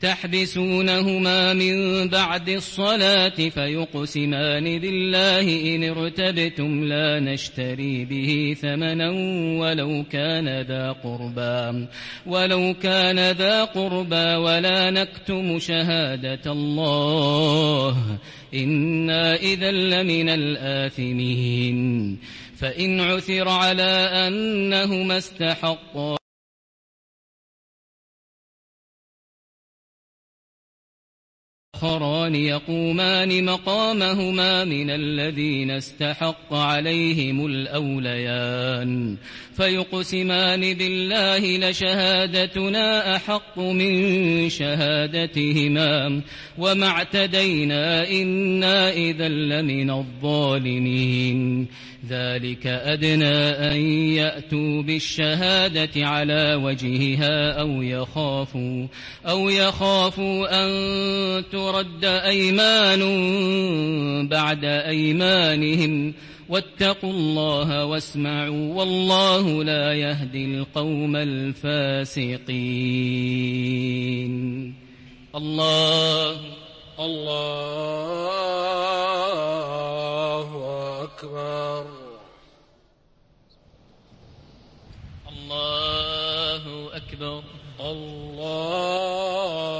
تحبسونهما من بعد الصلاة فيقسمان بالله إن ارتبتم لا نشتري به ثمنا ولو كان ذا قربا ولو كان ذا قربا ولا نكتم شهادة الله. إنا إذا لمن الآثمين. فإن عثر على أنهما استحقا آخران يقومان مقامهما من الذين استحق عليهم الأوليان. فيقسمان بالله لشهادتنا أحق من شهادتهما. وما اعتدينا إنا إذا لمن الظالمين. ذلك أدنى أن يأتوا بالشهادة على وجهها أو يخافوا أو يخافوا أن ترد أيمان بعد أيمانهم واتقوا الله واسمعوا والله لا يهدي القوم الفاسقين. الله الله أكبر. الله أكبر. الله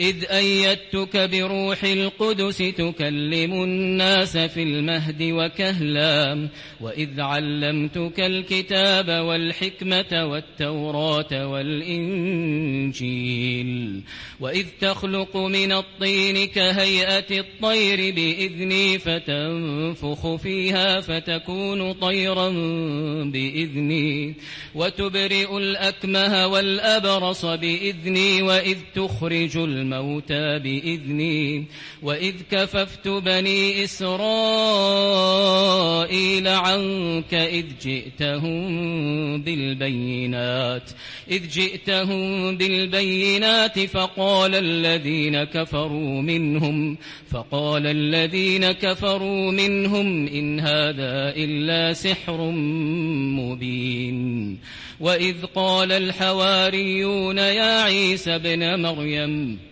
إذ أيدتك بروح القدس تكلم الناس في المهد وكهلا وإذ علمتك الكتاب والحكمة والتوراة والإنجيل وإذ تخلق من الطين كهيئة الطير بإذني فتنفخ فيها فتكون طيرا بإذني وتبرئ الأكمه والأبرص بإذني وإذ تخرج الموتى بإذني وإذ كففت بني إسرائيل عنك إذ جئتهم بالبينات إذ جئتهم بالبينات فقال الذين كفروا منهم فقال الذين كفروا منهم إن هذا إلا سحر مبين. وإذ قال الحواريون يا عيسى ابن مريم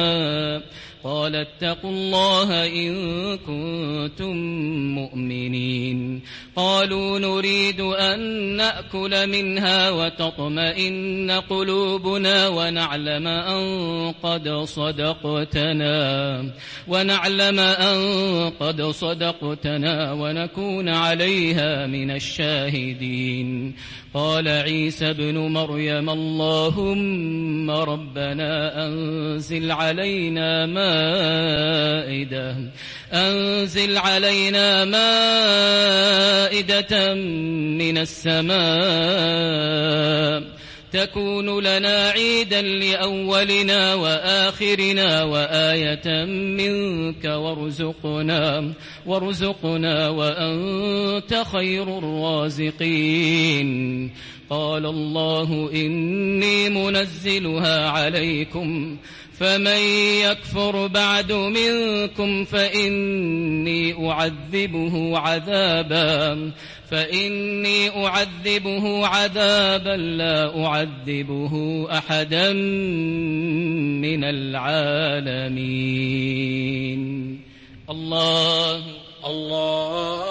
う。قال اتقوا الله إن كنتم مؤمنين. قالوا نريد أن نأكل منها وتطمئن قلوبنا ونعلم أن قد صدقتنا ونعلم أن قد صدقتنا ونكون عليها من الشاهدين. قال عيسى ابن مريم اللهم ربنا أنزل علينا مائدة. أنزل علينا مائدة من السماء. تكون لنا عيدا لأولنا وآخرنا وآية منك وارزقنا وارزقنا وأنت خير الرازقين. قال الله إني منزلها عليكم فمن يكفر بعد منكم فإني أعذبه عذابا فإني أعذبه عذابا لا أعذبه أحدا من العالمين. الله الله.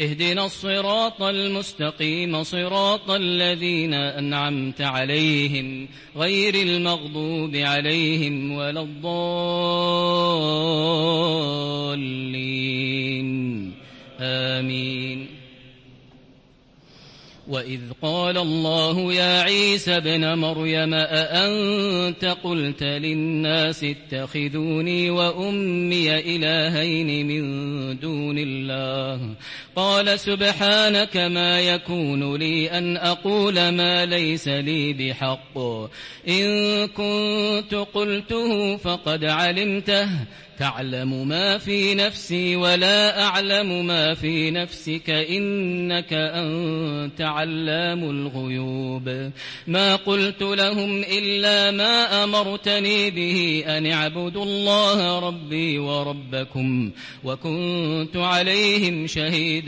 اهدنا الصراط المستقيم صراط الذين أنعمت عليهم غير المغضوب عليهم ولا الضالين. آمين. وإذ قال الله يا عيسى ابن مريم أأنت قلت للناس اتخذوني وأمي إلهين من دون الله قال سبحانك ما يكون لي أن أقول ما ليس لي بحق. إن كنت قلته فقد علمته. تعلم ما في نفسي ولا أعلم ما في نفسك. إنك أنت علام الغيوب. ما قلت لهم إلا ما أمرتني به أن اعبدوا الله ربي وربكم. وكنت عليهم شهيدا.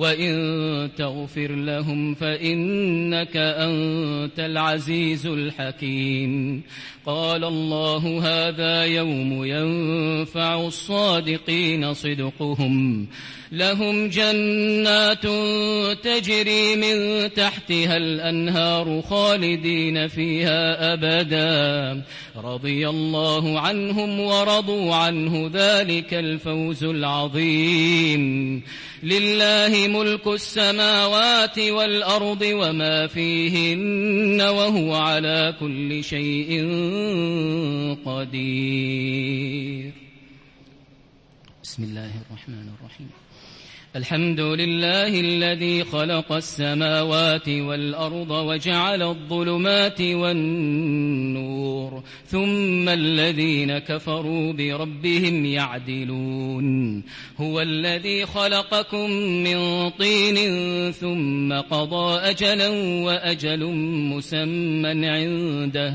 وإن تغفر لهم فإنك أنت العزيز الحكيم قال الله هذا يوم ينفع الصادقين صدقهم لهم جنات تجري من تحتها الأنهار خالدين فيها أبدا رضي الله عنهم ورضوا عنه ذلك الفوز العظيم لله ملك السماوات والأرض وما فيهن وهو على كل شيء قدير. بسم الله الرحمن الرحيم. الحمد لله الذي خلق السماوات والأرض وجعل الظلمات والنور ثم الذين كفروا بربهم يعدلون. هو الذي خلقكم من طين ثم قضى أجلا وأجل مسمى عنده.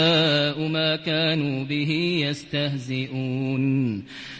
ما كانوا به يستهزئون.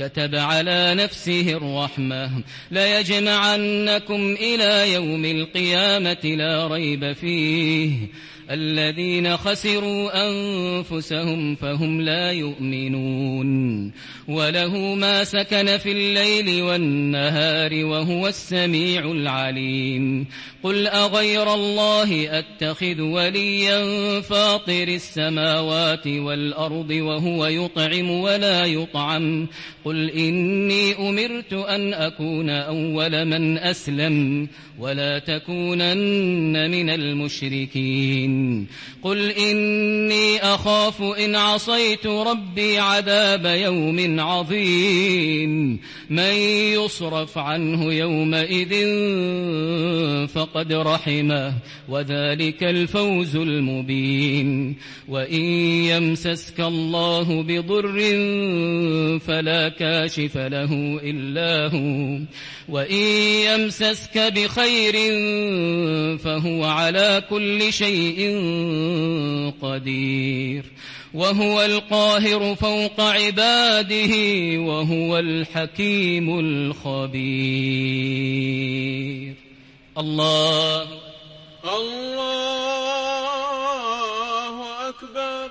كتب على نفسه الرحمة. ليجمعنكم إلى يوم القيامة لا ريب فيه. الذين خسروا أنفسهم فهم لا يؤمنون وله ما سكن في الليل والنهار وهو السميع العليم قل أغير الله أتخذ وليا فاطر السماوات والأرض وهو يطعم ولا يطعم قل إني أمرت أن أكون أول من أسلم ولا تكونن من المشركين قل إني أخاف إن عصيت ربي عذاب يوم عظيم من يصرف عنه يومئذ فقد رحمه وذلك الفوز المبين وإن يمسسك الله بضر فلا كاشف له إلا هو وإن يمسسك بخير فهو على كل شيء قدير وهو القاهر فوق عباده وهو الحكيم الخبير. الله الله أكبر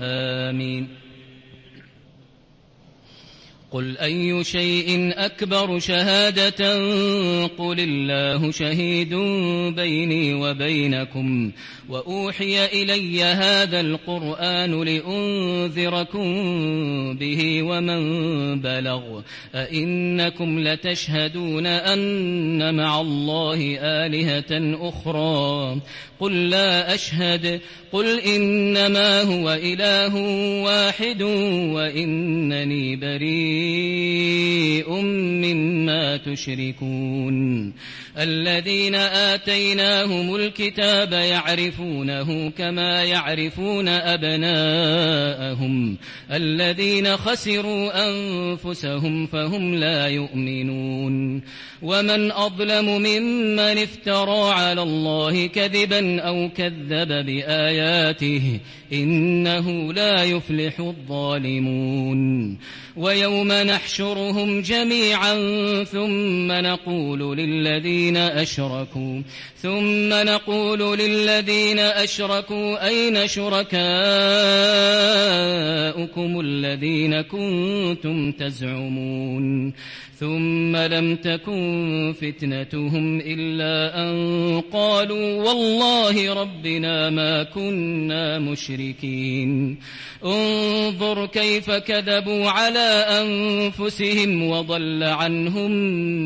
آمين. قل أي شيء أكبر شهادة قل الله شهيد بيني وبينكم وأوحي إلي هذا القرآن لأنذركم به ومن بلغ أئنكم لتشهدون أن مع الله آلهة أخرى قل لا أشهد قل إنما هو إله واحد وإنني بريء الرجيم تشركون. الذين آتيناهم الكتاب يعرفونه كما يعرفون أبناءهم. الذين خسروا أنفسهم فهم لا يؤمنون. ومن أظلم ممن افترى على الله كذبا أو كذب بآياته إنه لا يفلح الظالمون. ويوم نحشرهم جميعا ثم نقول للذين أشركوا ثم نقول للذين أشركوا أين شركاؤكم الذين كنتم تزعمون؟ ثم لم تكن فتنتهم إلا أن قالوا والله ربنا ما كنا مشركين. انظر كيف كذبوا على أنفسهم وضل عنهم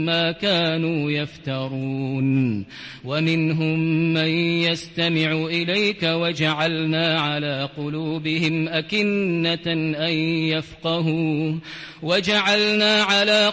ما كانوا يفترون. ومنهم من يستمع إليك وجعلنا على قلوبهم أكنة أن يفقهوا وجعلنا على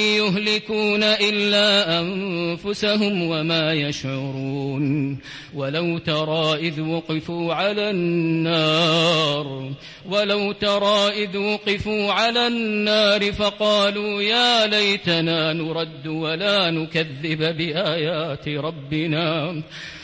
يهلكون إلا أنفسهم وما يشعرون. ولو ترى إذ وقفوا على النار ولو ترى إذ وقفوا على النار فقالوا يا ليتنا نرد ولا نكذب بآيات ربنا.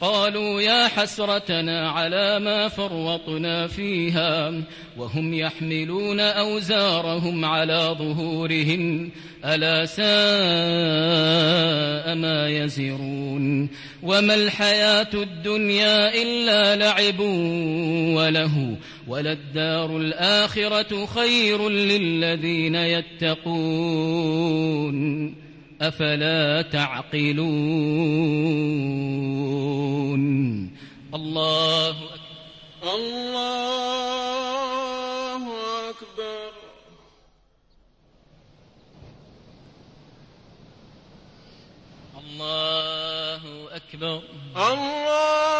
قالوا يا حسرتنا على ما فرطنا فيها وهم يحملون أوزارهم على ظهورهم ألا ساء ما يزرون وما الحياة الدنيا إلا لعب وله وللدار الآخرة خير للذين يتقون أفلا تعقلون الله أكبر الله أكبر الله أكبر الله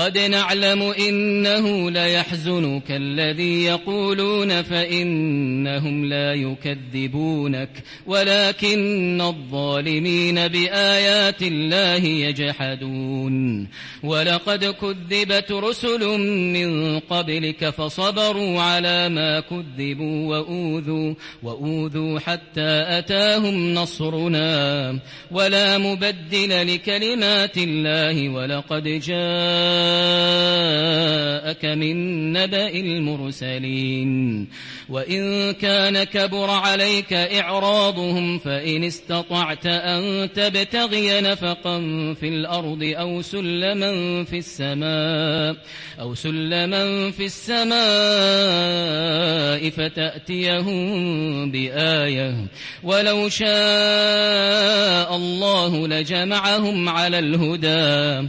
قد نعلم إنه ليحزنك الذي يقولون فإنهم لا يكذبونك ولكن الظالمين بآيات الله يجحدون. ولقد كذبت رسل من قبلك فصبروا على ما كذبوا وأوذوا, وأوذوا حتى أتاهم نصرنا. ولا مبدل لكلمات الله ولقد جاء جاءك من نبأ المرسلين. وإن كان كبر عليك إعراضهم فإن استطعت أن تبتغي نفقا في الأرض أو سلما في السماء أو سلما في السماء فتأتيهم بآية. ولو شاء الله لجمعهم على الهدى.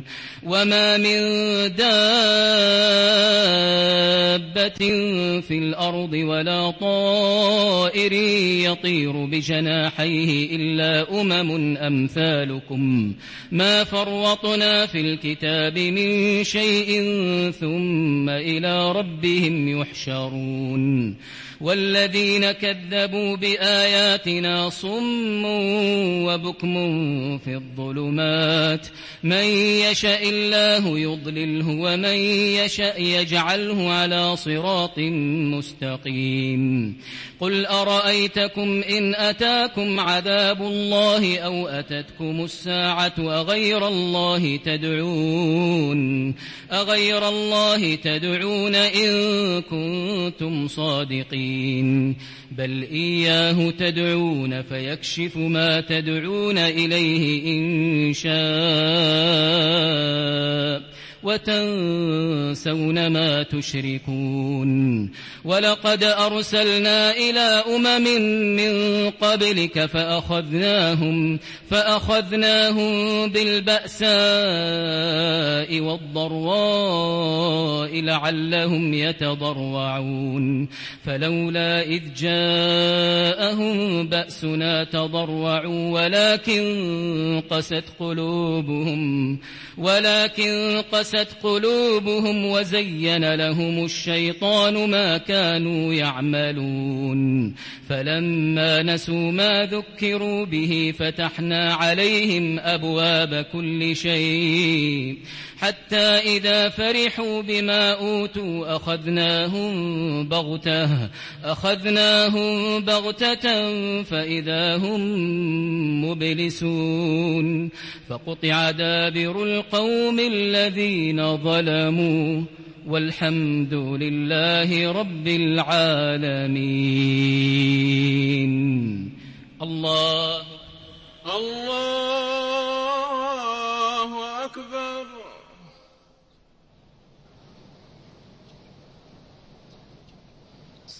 وما من دابة في الأرض ولا طائر يطير بجناحيه إلا أمم أمثالكم ما فرطنا في الكتاب من شيء ثم إلى ربهم يحشرون والذين كذبوا بآياتنا صم وبكم في الظلمات من يشاء الله يضلله ومن يشاء يجعله على صراط مستقيم. قل أرأيتكم إن أتاكم عذاب الله أو أتتكم الساعة أغير الله تدعون؟ أغير الله تدعون إن كنتم صادقين. بل إياه تدعون فيكشف ما تدعون إليه إن شاء. يشاء وتنسون ما تشركون. ولقد أرسلنا إلى أمم من قبلك فأخذناهم فأخذناهم بالبأساء والضراء لعلهم يتضرعون. فلولا إذ جاءهم بأسنا تضرعوا ولكن قست قلوبهم ولكن قست قلوبهم وزين لهم الشيطان ما كانوا يعملون. فلما نسوا ما ذكروا به فتحنا عليهم أبواب كل شيء. حتى إذا فرحوا بما أوتوا أخذناهم بغتة أخذناهم بغتة فإذا هم مبلسون. فقطع دابر القوم الذين ظلموا والحمد لله رب العالمين. الله الله أكبر.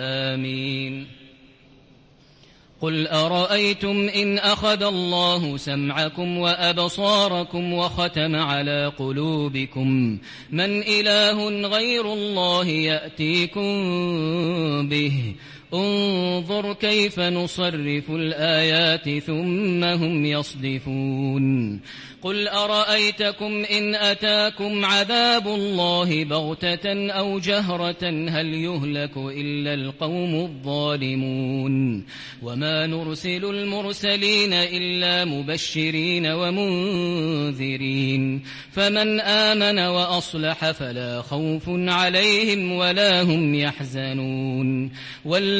آمين. قل أرأيتم إن أخذ الله سمعكم وأبصاركم وختم على قلوبكم؟ من إله غير الله يأتيكم به. انظر كيف نصرف الآيات ثم هم يصدفون. قل أرأيتكم إن أتاكم عذاب الله بغتة أو جهرة هل يهلك إلا القوم الظالمون؟ وما نرسل المرسلين إلا مبشرين ومنذرين. فمن آمن وأصلح فلا خوف عليهم ولا هم يحزنون. والذين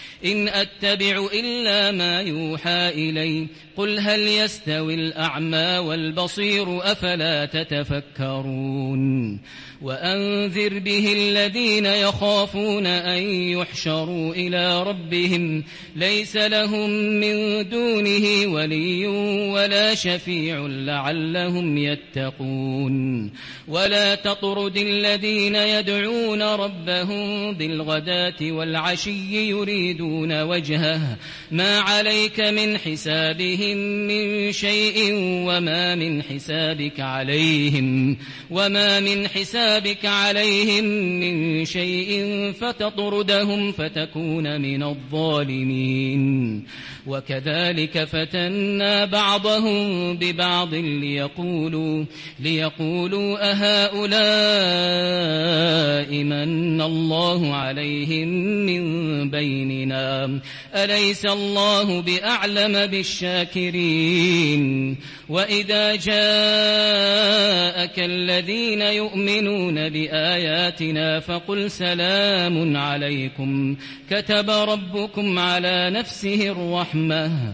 إن أتبع إلا ما يوحى إلي. قل هل يستوي الأعمى والبصير أفلا تتفكرون؟ وأنذر به الذين يخافون أن يحشروا إلى ربهم. ليس لهم من دونه ولي ولا شفيع لعلهم يتقون. ولا تطرد الذين يدعون ربهم بالغداة والعشي يريدون وجهه ما عليك من حسابهم من شيء وما من حسابك عليهم وما من حسابك عليهم من شيء فتطردهم فتكون من الظالمين وكذلك فتنا بعضهم ببعض ليقولوا ليقولوا أهؤلاء من الله عليهم من بيننا أليس الله بأعلم بالشاكرين؟ وإذا جاءك الذين يؤمنون بآياتنا فقل سلام عليكم. كتب ربكم على نفسه الرحمة.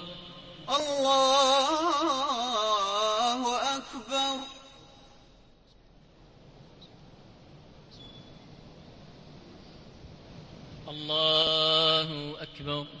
الله أكبر. الله أكبر.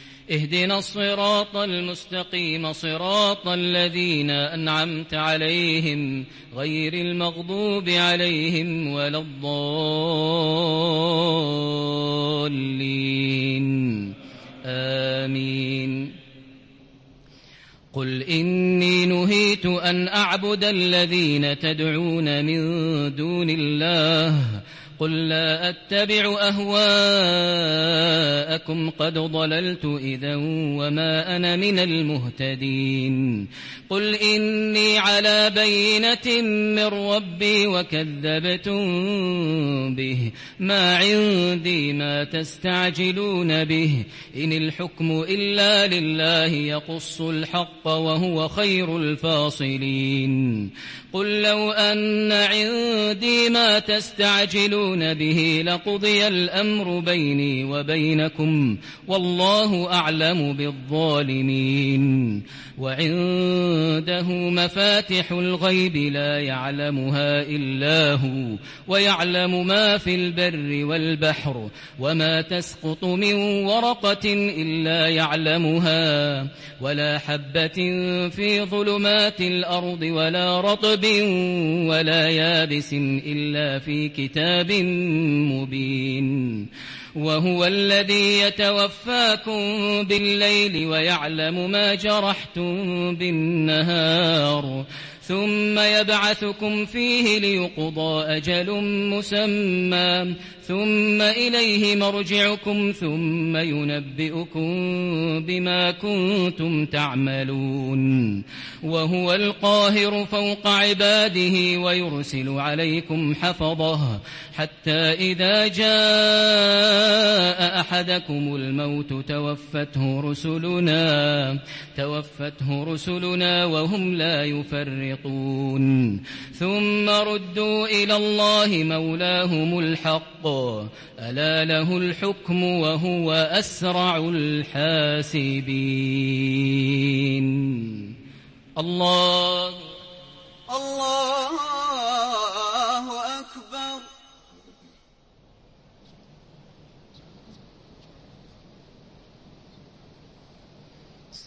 اهدنا الصراط المستقيم صراط الذين أنعمت عليهم غير المغضوب عليهم ولا الضالين. آمين. قل إني نهيت أن أعبد الذين تدعون من دون الله قل لا أتبع أهواءكم قد ضللت إذا وما أنا من المهتدين. قل إني على بينة من ربي وكذبتم به. ما عندي ما تستعجلون به. إن الحكم إلا لله يقص الحق وهو خير الفاصلين. قل لو أن عندي ما تستعجلون به لقضي الأمر بيني وبينكم والله أعلم بالظالمين وعنده مفاتح الغيب لا يعلمها إلا هو ويعلم ما في البر والبحر وما تسقط من ورقة إلا يعلمها ولا حبة في ظلمات الأرض ولا رطب ولا يابس إلا في كتاب مبين. وهو الذي يتوفاكم بالليل ويعلم ما جرحتم بالنهار. ثم يبعثكم فيه ليقضى أجل مسمى. ثم إليه مرجعكم ثم ينبئكم بما كنتم تعملون. وهو القاهر فوق عباده ويرسل عليكم حفظه. حتى إذا جاء أحدكم الموت توفته رسلنا توفته رسلنا وهم لا يفرطون ثم ردوا إلى الله مولاهم الحق. ألا له الحكم وهو أسرع الحاسبين. الله الله أكبر.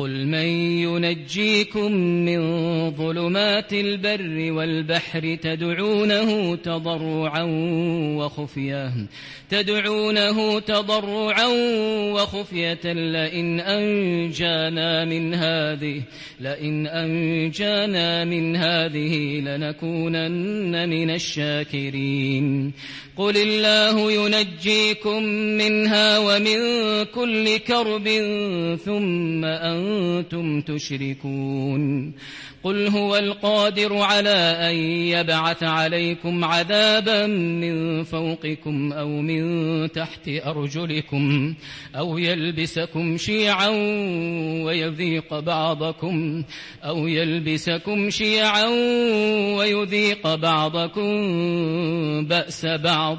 قل من ينجيكم من ظلمات البر والبحر تدعونه تضرعا وخفية تدعونه تضرعا وخفية لئن أنجانا من هذه لئن أنجانا من هذه لنكونن من الشاكرين. قل الله ينجيكم منها ومن كل كرب ثم أنتم تشركون. قل هو القادر على أن يبعث عليكم عذابا من فوقكم أو من تحت أرجلكم أو يلبسكم شيعا ويذيق بعضكم أو يلبسكم شيعا ويذيق بعضكم بأس بعض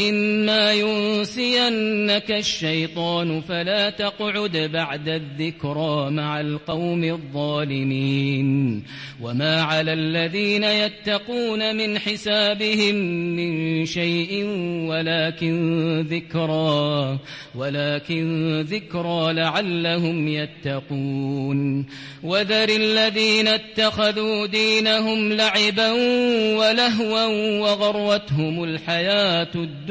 وإما ينسينك الشيطان فلا تقعد بعد الذكرى مع القوم الظالمين وما على الذين يتقون من حسابهم من شيء ولكن ذكرى ولكن ذكرى لعلهم يتقون وذر الذين اتخذوا دينهم لعبا ولهوا وغرتهم الحياة الدنيا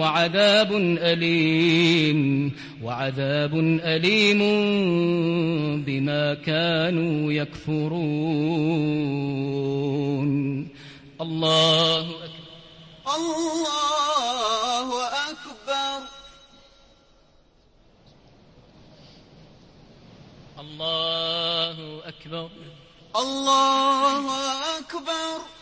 وعذاب أليم وعذاب أليم بما كانوا يكفرون. الله أكبر. الله أكبر. الله أكبر. الله أكبر.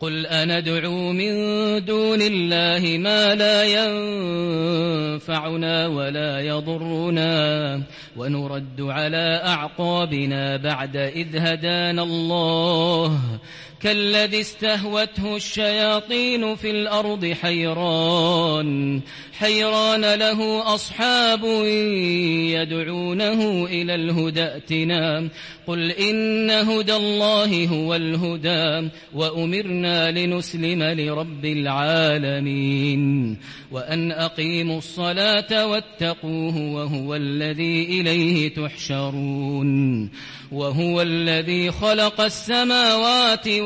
قل أندعو من دون الله ما لا ينفعنا ولا يضرنا ونرد على أعقابنا بعد إذ هدانا الله كالذي استهوته الشياطين في الأرض حيران. حيران له أصحاب يدعونه إلى الهدى. ائتنا. قل إن هدى الله هو الهدى وأمرنا لنسلم لرب العالمين. وأن أقيموا الصلاة واتقوه وهو الذي إليه تحشرون. وهو الذي خلق السماوات